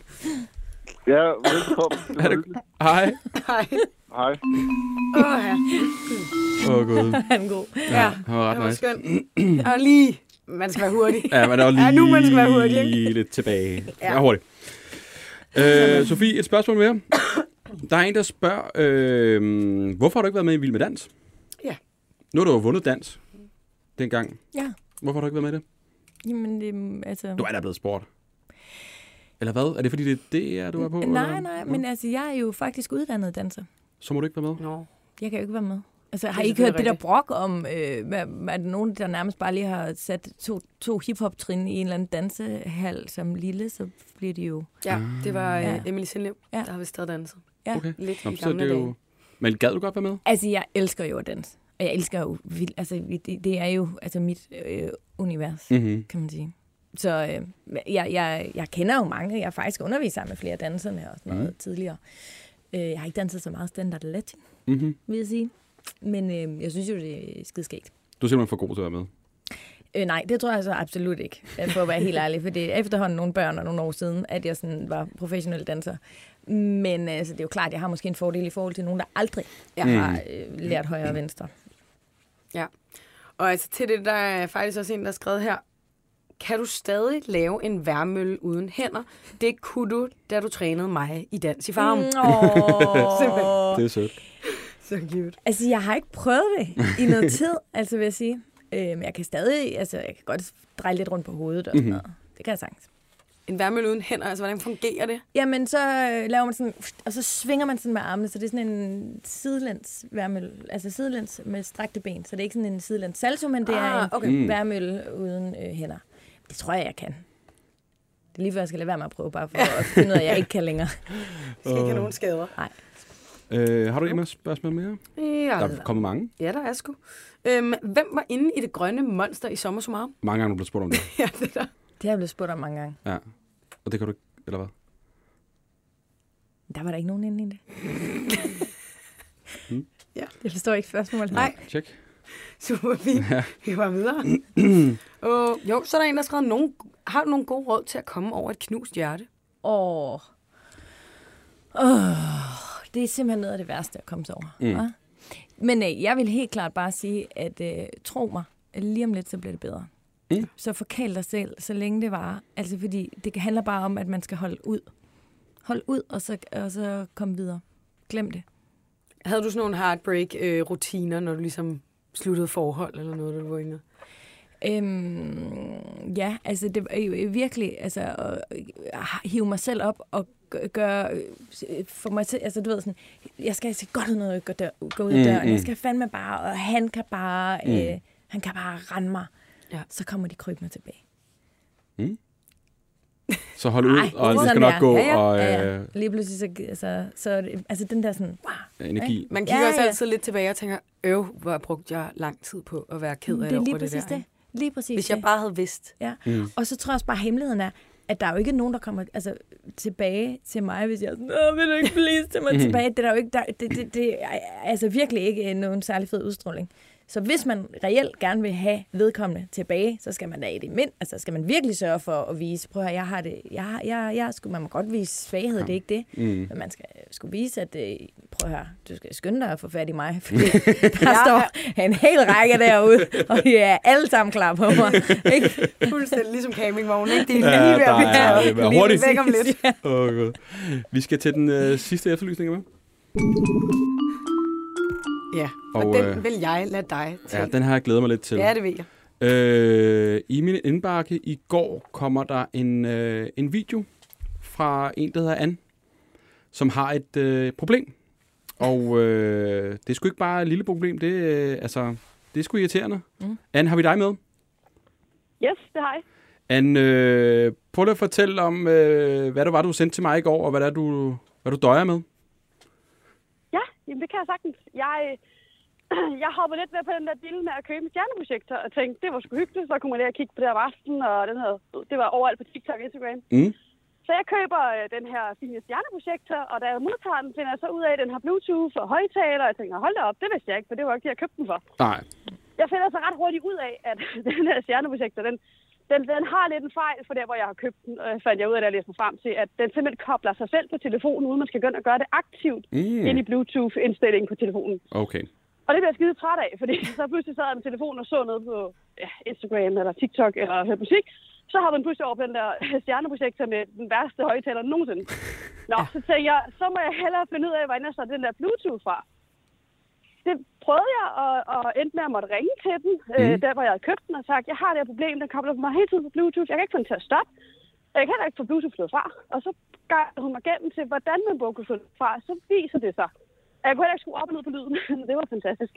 Ja, velkommen. Det Er det-. Hej. Hej. Hej. Åh, ja. Åh, oh, gud. Han er god. ja. Han var ret nice. skønt. Og lige, man skal være hurtig. Ja, men der var lige Ja, nu man skal være hurtig, ikke? lidt tilbage. Ja. Ja. Jeg er hurtig. Øh, Sofie, et spørgsmål mere. Der er en, der spørger, øh, hvorfor har du ikke været med i Vild med Dans? Ja. Nu har du jo vundet dans dengang. Ja. Hvorfor har du ikke været med i det? Jamen, det, altså... Du er da blevet sport. Eller hvad? Er det fordi, det er det, er, du er på? Nej, eller? nej, men altså, jeg er jo faktisk uddannet danser. Så må du ikke være med. Nå. Jeg kan jo ikke være med. Altså, har I ikke hørt det der brok om, øh, er der nogen, der nærmest bare lige har sat to, to hiphop-trin i en eller anden dansehal som lille, så bliver de jo... Ja, det var øh, Ja. Emily Sindlev, Ja. der har vist stadig danset. Ja. Okay. Lidt Nå, i så gamle det er dage. jo... Men gad du godt være med? Altså, jeg elsker jo at danse. Og jeg elsker jo vildt. Altså, det, det er jo altså, mit øh, univers, Mm-hmm. kan man sige. Så øh, jeg, jeg, jeg kender jo mange. Jeg har faktisk undervist sammen med flere danserne og sådan noget mm. tidligere. Øh, jeg har ikke danset så meget standard latin, Mm-hmm. vil jeg sige. Men øh, jeg synes jo, det er skidskægt. Du er simpelthen for god til at være med. Øh, nej, det tror jeg så absolut ikke, øh, for at være helt ærlig. For det er efterhånden nogle børn og nogle år siden, at jeg sådan var professionel danser. Men altså, det er jo klart, at jeg har måske en fordel i forhold til nogen, der aldrig Ja. ja. har øh, lært højre og venstre. Ja. Og altså til det, der er faktisk også en, der har skrevet her. Kan du stadig lave en værmølle uden hænder? Det kunne du, da du trænede mig i dans i farven. Mm. Åh. Det er sødt. Så cute. Altså, jeg har ikke prøvet det i noget tid, altså vil jeg sige. Øh, men jeg kan stadig, altså, jeg kan godt dreje lidt rundt på hovedet og sådan noget. Det kan jeg sagtens. En værmølle uden hænder, altså hvordan fungerer det? Jamen, så øh, laver man sådan, og så svinger man sådan med armene, så det er sådan en sidelæns værmølle, altså sidelæns med strakte ben, så det er ikke sådan en sidelæns salto, men det er Ah, en okay. okay. værmølle uden øh, hænder. Det tror jeg, jeg kan. Det er lige før, jeg skal lade være med at prøve, bare for at finde ud af, at jeg ikke kan længere. Skal ikke have nogen skader. Øh, har du Emma spørgsmål mere? Ja, Der er kommet mange. ja der er sgu. Øhm, hvem var inde i det grønne monster i Sommer Summarum? Mange gange er du blevet spurgt om det. ja, det der. Det har jeg blevet spurgt om mange gange. Ja. Og det kan du ikke, eller hvad? Der var der ikke nogen inde i det. Ja. Jeg forstår ikke spørgsmålet. Nej. Tjek. Super fint. Vi går videre. og, jo, så er der en, der har skrevet, nogen, har du nogle gode råd til at komme over et knust hjerte? Åh. Åh. Det er simpelthen noget af det værste at komme sig over. Mm. Mm. Men øh, jeg vil helt klart bare sige, at øh, tro mig, at lige om lidt, så bliver det bedre. Mm. Så forkæl dig selv, så længe det var. Altså, fordi det handler bare om, at man skal holde ud. Hold ud, og så, og så komme videre. Glem det. Havde du sådan nogle heartbreak-rutiner, når du ligesom sluttede forhold eller noget, du var yngre? Øhm, ja, altså det er jo virkelig altså, at øh, hive mig selv op og gø- gøre øh, for mig til, altså du ved sådan, jeg skal se godt ud, når jeg går, dør, går ud af Mm, døren. mm. Jeg skal fandme bare, og han kan bare, Mm. øh, han kan bare rende mig. Ja. så kommer de krybende tilbage. Så hold ud, Ej, og det skal nok der. gå, ja, ja, og ja, ja. øh, Lige pludselig, så, altså, så det, altså den der sådan, wow, energi. Man kigger Ja, også ja. altid lidt tilbage og tænker, øv, hvor brugte jeg lang tid på at være ked af det er lige over præcis det det. der. det. Lige præcis Hvis jeg det. bare havde vidst. Ja. Mm. Og så tror jeg også bare, at hemmeligheden er, at der er jo ikke nogen, der kommer altså, tilbage til mig, hvis jeg er sådan, Åh, vil du ikke please til mig tilbage? Det er der jo ikke, der, det, det, det er altså virkelig ikke nogen særlig fed udstråling. Så hvis man reelt gerne vil have vedkommende tilbage, så skal man da i det mind. Altså skal man virkelig sørge for at vise, prøv at jeg har det, jeg, har- jeg, jeg, jeg, man må godt vise svaghed, det er ikke det. Mm. Men man skal skulle vise, at øh, prøv at høre, du skal skynde dig at få fat i mig, fordi der står en hel række derude, og de er alle sammen klar på mig. Ikke? Fuldstændig ligesom campingvognen, ikke? Det er Ja, lige ved der at blive er- taget. er Lige hurtigt. væk om lidt. Åh, oh, God. Vi skal til den øh, sidste efterlysning, med. Ja, og, Og, den øh, vil jeg lade dig til. Ja, den har jeg glædet mig lidt til. ja, det ved jeg. Øh, I min indbakke i går kommer der en, øh, en video fra en, der hedder Anne, som har et øh, problem. Og øh, det er sgu ikke bare et lille problem, det, øh, altså, det er sgu irriterende. Mm. Mm. Anne, har vi dig med? Yes, det har jeg. Anne, øh, prøv lige at fortælle om, øh, hvad det var, du sendte til mig i går, og hvad, det er, du, hvad du døjer med. Ja, jamen det kan jeg sagtens. Jeg, jeg hoppede lidt med på den der deal med at købe en stjerneprojektor, og tænkte, det var sgu hyggeligt. Så kunne man lige kigge på det om aftenen, og den havde, det var overalt på TikTok og Instagram. Mm. Så jeg køber øh, den her fine stjerneprojektor, og da jeg modtager den, finder jeg så ud af, at den har Bluetooth og højtaler, og jeg tænker, hold da op, det vidste jeg ikke, for det var ikke det, jeg købte den for. Nej. Jeg finder så ret hurtigt ud af, at den her stjerneprojektor, den, den, den har lidt en fejl for der, hvor jeg har købt den. Jeg fandt jeg ud af, da jeg læste mig frem til, at den simpelthen kobler sig selv på telefonen, uden man skal gå ind og gøre det aktivt Mm. ind i Bluetooth-indstillingen på telefonen. Okay. Og det bliver jeg skide træt af, fordi så pludselig sad jeg med telefonen og så noget på ja, Instagram eller TikTok eller hørte musik. Så har man pludselig over på den der stjerneprojektor med den værste højtaler nogensinde. Nå, så tænkte jeg, så må jeg hellere finde ud af, hvordan jeg så den der Bluetooth fra. Det prøvede jeg, og, og endte med at måtte ringe til den, mm. øh, der hvor jeg havde købt den, og sagt, jeg har det her problem, den kobler mig hele tiden på Bluetooth, jeg kan ikke få den til at stoppe. Jeg kan heller ikke få Bluetooth fra. Og så gav hun mig gennem til, hvordan man burde kunne få den fra. Så viser det sig. at Jeg kunne heller ikke skrue op og ned på lyden. det var fantastisk.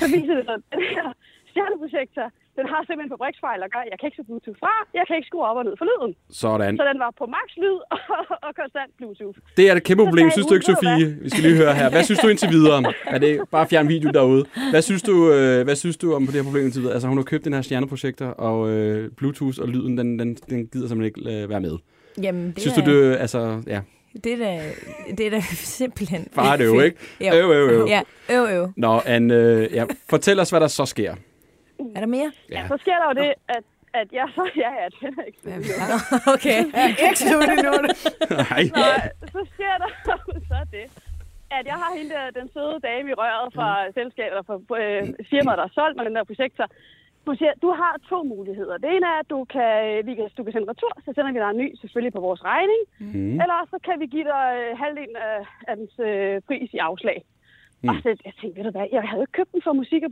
Så viser det sig, at den her stjerneprojektor, den har simpelthen fabriksfejl, og gør, jeg kan ikke se Bluetooth fra, jeg kan ikke skrue op og ned for lyden. Sådan. Så den var på max lyd og, og konstant Bluetooth. Det er et kæmpe problem, synes du ikke, Sofie? Vi skal lige høre her. Hvad synes du indtil videre? Er det bare fjern video derude? Hvad synes du, øh, hvad synes du om på det her problem indtil videre? Altså, hun har købt den her stjerneprojektor, og øh, Bluetooth og lyden, den, den, den gider simpelthen ikke øh, være med. Jamen, det Synes er, du, det, altså, ja, det er da, det er da simpelthen... far det jo, ikke? Jo. Øv, øv, øv. Ja, øv, øv. Nå, Anne, øh, ja, fortæl os, hvad der så sker. Er der mere? Ja. Så sker der jo det, at, at jeg så... Ja, ja, det er ikke Ja, Okay. ikke slut endnu. Nej. Nej, så sker der så det, at jeg har hende der, den søde dame i røret fra selskabet, eller fra øh, firmaet, der har solgt mig den der projektor. Hun siger, du har to muligheder. Det ene er, at du kan, vi kan, du kan sende retur, så sender vi dig en ny, selvfølgelig på vores regning. Mm. Eller også så kan vi give dig øh, halvdelen af, af dens øh, pris i afslag. Mm. Og så jeg tænkte, ved du hvad, jeg havde jo ikke købt den for musik og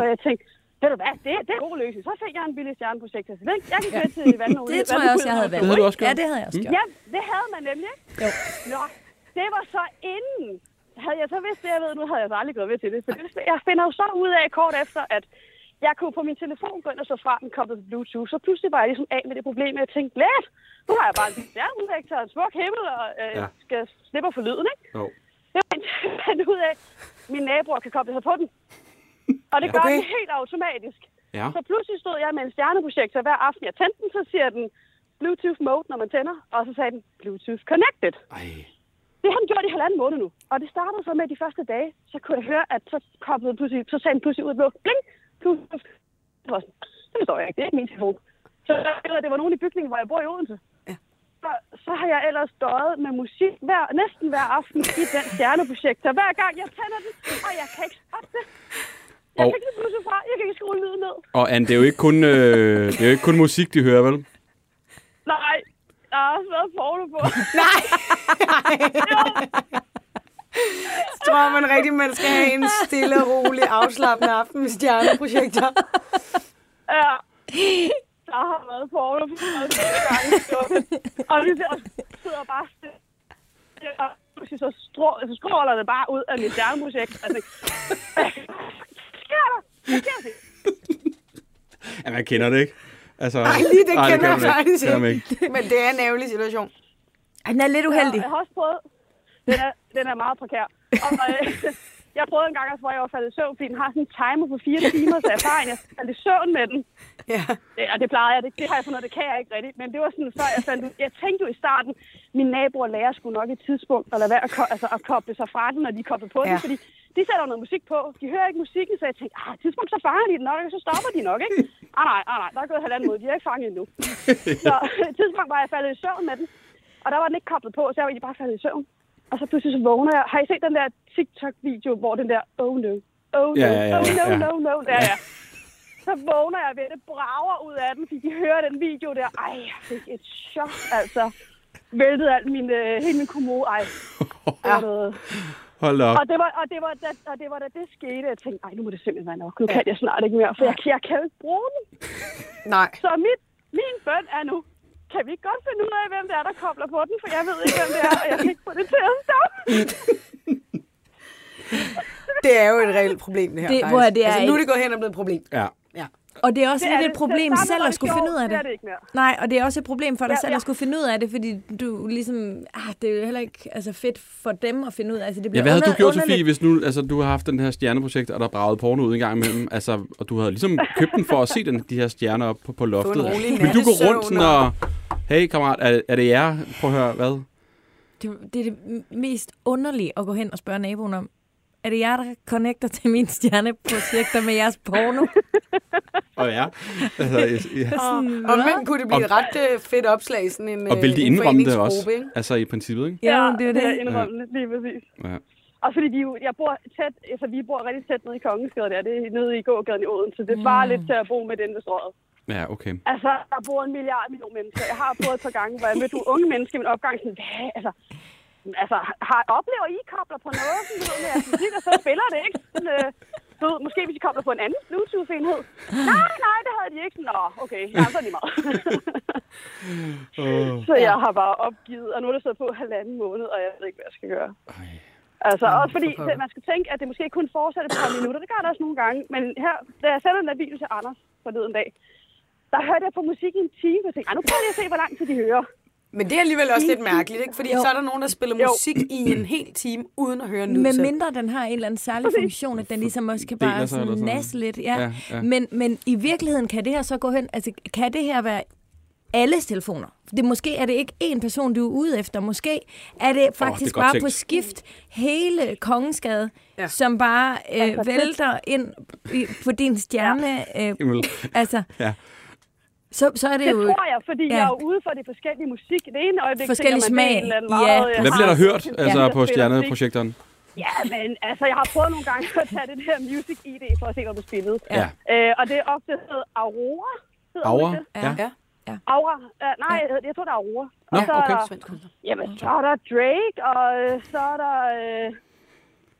og jeg tænkte, ved du hvad, det, det er god løsning. Så fik jeg en billig stjerneprojektor. Så den, jeg kan køre til vandnål. Det tror jeg også, jeg havde valgt. Det havde du også gjort. Ja, det havde jeg også gjort. Ja, det havde man nemlig, ikke? Jo. Nå, det var så inden. Havde jeg så vidst det, jeg ved, nu havde jeg så aldrig gået ved til det. For det, jeg finder jo så ud af kort efter, at jeg kunne på min telefon gå ind og så fra den koblet til Bluetooth. Så pludselig var jeg ligesom af med det problem, at jeg tænkte, let, nu har jeg bare en stjerneudvægter og en smuk himmel, og øh, Ja. skal slippe for lyden, ikke? Jo. Det var fandt ud af, at mine naboer kan koble sig på den. Og det gør Okay. den helt automatisk. Ja. Så pludselig stod jeg med en stjerneprojektor hver aften. Jeg tændte den, så siger den Bluetooth mode, når man tænder. Og så sagde den Bluetooth connected. Ej. Det har den gjort i halvanden måned nu. Og det startede så med de første dage. Så kunne jeg høre, at så koblede pludselig, så sagde den pludselig ud af blå. Bling! Bluetooth. Det var sådan, det forstår jeg ikke. Det er ikke min telefon. Så jeg det var nogen i bygningen, hvor jeg bor i Odense. Ja. Så, så har jeg ellers døjet med musik hver, næsten hver aften i den stjerneprojektor. Hver gang jeg tænder den, og jeg kan ikke stoppe det. Jeg Og- kan ikke Bluetooth fra. Jeg kan ikke skrue lyden ned. Og Anne, det er jo ikke kun, øh, det er jo ikke kun musik, de hører, vel? Nej, der har også været porno på. Jeg tror, man rigtig man skal have en stille og rolig afslappende aften med stjerneprojekter. Ja. Der har været porno på gange. Og vi sidder bare stille. Og pludselig så, strå, så skråler det bare ud af mit stjerneprojekt. Altså, hvad sker der? Hvad sker der? Ja, man kender det ikke. Altså, Nej, lige det kender kan jeg man faktisk Kender man ikke. Men det er en ærgerlig situation. Han er lidt uheldig. Jeg har også prøvet. Den er, den er meget prekær. Og, øh, jeg prøvede en gang, også, hvor jeg var faldet i søvn, fordi den har sådan en timer på fire timer, så erfaring. Jeg faldt i søvn med den. Ja. Det, og det plejede jeg. Det, det har jeg fundet, det kan jeg ikke rigtigt. Men det var sådan, før jeg fandt ud. Jeg tænkte jo i starten, mine naboer og lærer skulle nok et tidspunkt at lade være at, ko- altså, at koble sig fra den, når de koblet på den. Ja. Fordi de sætter noget musik på. De hører ikke musikken, så jeg tænkte, ah, tidspunkt så fanger de den nok, og så stopper de nok, ikke? Ah, nej, ah, nej, der er gået halvanden måde. De har ikke fanget endnu. Så tidspunkt var jeg faldet i søvn med den. Og der var den ikke koblet på, så jeg var egentlig bare faldet i søvn. Og så pludselig så vågner jeg. Har I set den der TikTok-video, hvor den der, oh no, oh no, Ja, ja, ja, oh no, ja. no, no, der ja. Så vågner jeg ved, det brager ud af den, fordi de hører den video der. Ej, jeg fik et chok, altså. Væltede alt min, øh, hele min kommode. Ej, det var noget. Hold op. Og det var, og det var, da, og det var da det skete, jeg tænkte, ej, nu må det simpelthen være nok. Nu kan jeg snart ikke mere, for jeg, jeg kan jo ikke bruge den. Nej. Så mit, min bøn er nu, kan vi ikke godt finde ud af, hvem det er, der kobler på den? For jeg ved ikke, hvem det er, og jeg kan ikke få det til at stoppe. Det er jo et reelt problem, det her. Det- hvor er det er altså, nu er et- det gået hen og blevet et problem. Ja. Ja. Og det er også Det er lidt det. et problem Det selv at skulle finde ud af det er det. det ikke mere. Nej, og det er også et problem for dig Ja, selv ja. at skulle finde ud af det, fordi du ligesom, ah, det er jo heller ikke altså, fedt for dem at finde ud af. Altså, det Ja, bliver hvad havde du under- gjort, underligt. Sofie, hvis nu altså, du har haft den her stjerneprojekt, og der braget porno ud en gang imellem, altså, og du havde ligesom købt den for at se den, de her stjerner op på, på loftet. Vil du gå rundt sådan og... Hey, kammerat, er, er det jer? Prøv at høre, hvad? Det, det er det mest underlige at gå hen og spørge naboen om. Er det jer, der connecter til mine stjerneprojekter med jeres porno? Og ja. Altså, ja. Sådan, Og hvad? men kunne det blive et ret øh, fedt opslag, sådan en Og vil de øh, indrømme det også? ikke? Altså i princippet, ikke? Ja, det er det er det. indrømmende, lige præcis. Ja. Og fordi de jeg bor tæt, altså vi bor rigtig tæt nede i Kongensgade der, det er nede i gågaden i Odense. Det svarer lidt til at bo med den ved strøget. Ja, okay. Altså, der bor en milliard million mennesker. Jeg har prøvet et par gange, hvor jeg mødte unge mennesker i min opgang, sådan, hvad, altså, altså, har, oplever I kobler på noget, sådan, med musik, og så spiller det ikke? Sådan, øh, du ved, måske hvis I kobler på en anden Bluetooth-enhed. Nej, nej, det havde de ikke. Nå, okay, ja, så er det meget. så jeg har bare opgivet, og nu er det så på halvanden måned, og jeg ved ikke, hvad jeg skal gøre. Altså, også fordi for pokker. man skal tænke, at det måske kun fortsætter et par minutter. Det gør det også nogle gange. Men her, da jeg sendte den der video til Anders forleden dag, der hørte jeg på musik i en time, og tænkte, "Ej, nu prøver jeg at se, hvor lang tid de hører. Men det er alligevel også lidt mærkeligt, ikke? Fordi Jo. så er der nogen, der spiller Jo. musik i en hel time, uden at høre en Med selv. mindre den har en eller anden særlig funktion, at den ligesom også kan bare sådan lidt. Ja. Ja, ja. Men, men i virkeligheden kan det her så gå hen, altså kan det her være alles telefoner? Det, måske er det ikke én person, du er ude efter. Måske er det faktisk godt bare tænkt. på skift hele Kongensgade, Ja. som bare øh, det- vælter ind i, på din stjerne. Øh, altså, Ja. Så, så er det Det jo... tror jeg, fordi ja. jeg er ude for det forskellige musik. Det ene øjeblik Forskellig tænker man, det er smag. en eller anden Ja. meget, øh, Hvad bliver der hørt altså, på stjerneprojekteren? Ja, men altså, jeg har prøvet nogle gange at tage det her Music ID for at se, hvad du spillede. Ja. Øh, og det er ofte hedder Aurora. Hedder ikke det? Ja. Ja. Aura. Uh, nej, jeg, jeg tror, det er Aurora. Nå, og så okay. er der, Svensk kunstner. jamen, så er der Drake, og øh, så er der... Øh,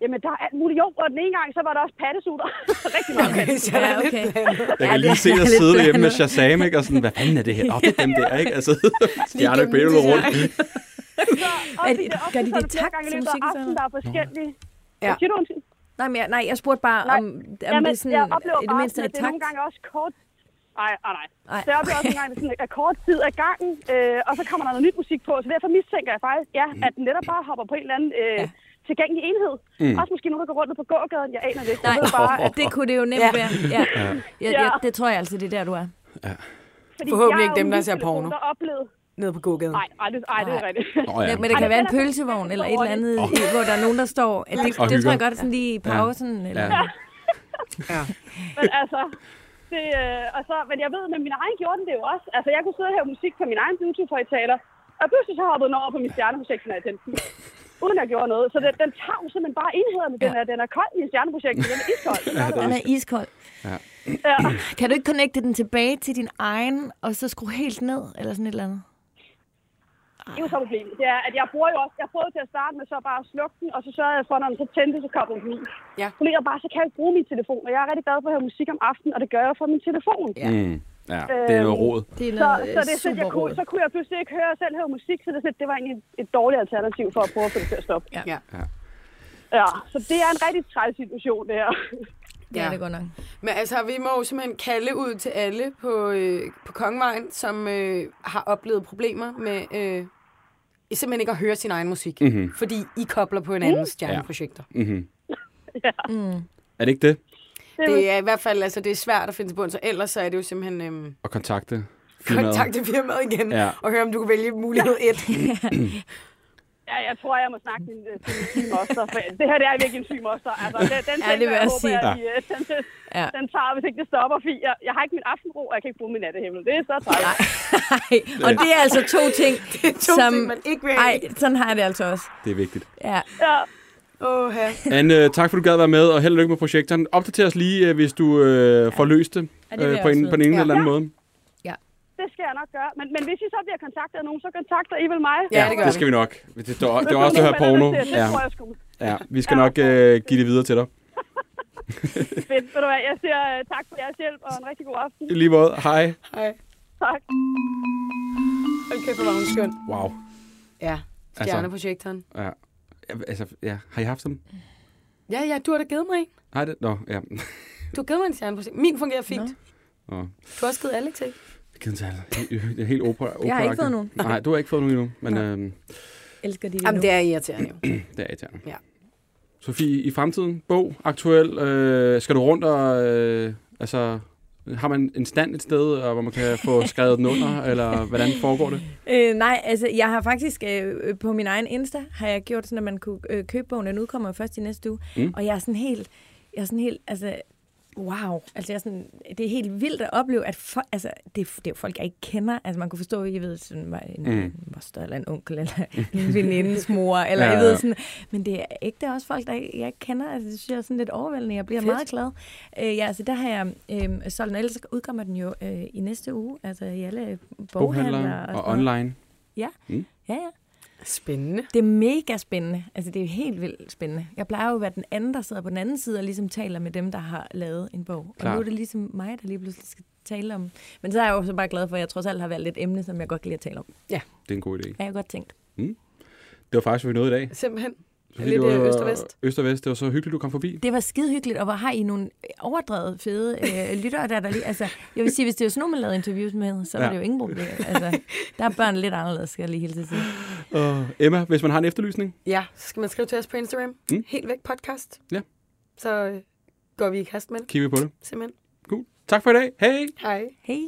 jamen, der er alt muligt. Jo, og den ene gang, så var der også pattesutter. Rigtig meget Okay, patte. så er Ja, lidt okay. Jeg kan lige se dig sidde derhjemme med Shazam, ikke? Og sådan, hvad fanden er det her? Åh, oh, det er dem der, ikke? Altså, stjerne gennem billeder rundt. Så, Er det, det- gør de det takt til musikken, så? aftenen, der er forskellige... Ja. Hvad siger du, undskyld? Nej, men jeg, nej, jeg spurgte bare, Nej. om, om Jamen, det er sådan, jeg oplever det mindste er at det er nogle takt. gange også kort... Nej, nej, nej. Ej. Så jeg oplever også at det sådan, er kort tid af gangen, øh, og så kommer der noget nyt musik på. Så derfor mistænker jeg faktisk, ja, at den netop bare hopper på en eller anden øh, Ja. tilgængelig enhed. Mm. Også måske nogen, der går rundt på gågaden. Jeg aner det. ikke. Jeg Nej, ved bare, at det kunne det jo nemt Ja. være. Ja. Ja. Ja, Ja. ja, det tror jeg altså, det er der, du er. fordi Forhåbentlig jeg ikke er dem, der en ser porno. Der oplevede... Nede på gågaden. Nej, nej, det, ej, det er rigtigt. Nå, ja. Men, men det Ej, kan men være en er- pølsevogn, eller et eller andet, i, hvor der er nogen, der står... Det, det, Og det tror jeg godt sådan lige i pausen. Eller, Ja. Ja. Men altså, det, øh, og så, men jeg ved, med min egen gjorde den det jo også. Altså, jeg kunne sidde og høre musik på min egen Bluetooth-højtaler, og pludselig så hoppede den over på min stjerneprojekt, når jeg tændte den. Uden at jeg gjorde noget. Så den, den tager jo simpelthen bare enhederne. Den, er, den er kold i stjerneprojektet. Den er iskold. Den, er Den det. er iskold. ja. Kan du ikke connecte den tilbage til din egen, og så skrue helt ned, eller sådan et eller andet? Det er jo så problemet. Det er, at jeg bruger jo også, jeg prøvede til at starte med så bare at slukke den, og så sørgede jeg for, når den så tændte, så koblede den i. Ja. Problemet er bare, så kan jeg ikke bruge min telefon, og jeg er rigtig glad for at høre musik om aftenen, og det gør jeg fra min telefon. Ja. Mm. Ja, det er noget råd. Det er Så, noget så det er sådan, jeg kunne, så kunne jeg pludselig ikke høre selv høre musik, så det, det var egentlig et, et dårligt alternativ for at prøve at få det til at stoppe. Ja. Ja, så det er en rigtig træls situation, det her. Det Ja. er det godt nok. Men altså, vi må jo simpelthen kalde ud til alle på, øh, på Kongevejen, som øh, har oplevet problemer med øh, simpelthen ikke at høre sin egen musik. Mhm. Fordi I kobler på hinandens stjerneprojekter. Mm-hmm. Mm. Er det ikke det? Det er i hvert fald altså, det er svært at finde til bund, så ellers så er det jo simpelthen øh, At kontakte firmaet? kontakte firmaet igen Ja. og høre, om du kan vælge mulighed 1. Ja, jeg tror, jeg må snakke øh, til min sygemoster. For det her det er virkelig en sygemoster. Altså, den, den Ja, det vil jeg håber, sige. jeg, de, øh, den, den, Ja. den tager, hvis ikke det stopper. Fordi jeg, jeg har ikke min aftenro, og jeg kan ikke bruge min nattehimmel. Det er så træt. Ej, og det er altså to ting, To som... ting, man ikke vil Ej, sådan har jeg det altså også. Det er vigtigt. Ja. Ja. Åh, ja. Anne, tak for, du gad være med, og held og lykke med projektoren. Opdater os lige, øh, hvis du øh, får løst det, Ja, det øh, jeg på, en, på Ja. eller anden måde. Det skal jeg nok gøre. Men, men hvis I så bliver kontaktet af nogen, så kontakter I vel mig? Ja, det gør det skal vi nok. Det, det, det er også Hvad der porno. til, Det Ja, tror jeg sgu. ja. Vi skal nok øh, give det videre til dig. Fedt. Ved du hvad, jeg siger øh, tak for jeres hjælp, og en rigtig god aften. I lige måde. Hej. Hej. Tak. Hold kæft, hvor var hun skøn. Wow. Ja, stjerneprojektoren. Ja. Ja, Altså, ja. Har I haft dem? Ja, ja, du har da givet mig en. Nej, det? Nå, ja. Du har givet mig en stjerneprojekt. Min fungerer fint. Nå. Nå. Du har også givet Alex, ikke? Jeg gider ikke Det er helt opera. Jeg har ikke fået nogen. Nej, du har ikke fået nogen endnu. Men øh, Elsker de det Jamen, nu. det er irriterende jo. det er irriterende. Ja. Sofie, i fremtiden, bog, aktuel, øh, skal du rundt og, øh, altså, har man en stand et sted, og hvor man kan få skrevet den under, eller hvordan foregår det? Øh, nej, altså jeg har faktisk øh, på min egen Insta, har jeg gjort sådan, at man kunne øh, købe bogen. Den udkommer først i næste uge. Mm. Og jeg er sådan helt, jeg er sådan helt, altså wow. Altså jeg er sådan, det er helt vildt at opleve, at for, altså, det, det er jo folk, jeg ikke kender. Altså man kunne forstå, at jeg ved, sådan, var en, Mm. mm. moster eller en onkel, eller en venindes mor, eller Ja, jeg ja. ved sådan. Men det er ikke, det er også folk, der jeg ikke kender. Altså det synes jeg er sådan lidt overvældende. Jeg bliver Fedt. meget glad. Øh, ja, altså der har jeg øh, solgt den, ellers udkommer den jo øh, i næste uge, altså i alle boghandler. Boghandlere og noget. online. Ja, ja. Spændende. Det er mega spændende. Altså, det er helt vildt spændende. Jeg plejer jo at være den anden, der sidder på den anden side og ligesom taler med dem, der har lavet en bog. Og Klart. nu er det ligesom mig, der lige pludselig skal tale om. Men så er jeg jo så bare glad for, at jeg trods alt har valgt et emne, som jeg godt kan lide at tale om. Det er en god idé. Jeg har godt tænkt. Det var faktisk, hvad vi nåede i dag. Simpelthen. Sofie, Lidt, var, øh, øst og vest. Øst og vest. Det var så hyggeligt, du kom forbi. Det var skide hyggeligt, og hvor har I nogle overdrevet fede øh, lyttere der, der lige... Altså, jeg vil sige, hvis det var sådan nogen, man lavede interviews med, så var Ja. det jo ingen problem. Altså, der er børn lidt anderledes, skal jeg lige at sige. Og Emma, hvis man har en efterlysning, Ja, så skal man skrive til os på Instagram. Mm. Helt væk podcast. Ja. Så øh, går vi i kast med det, kigger vi på det. simpelthen. Cool. Tak for i dag. Hej! Hej. Hej.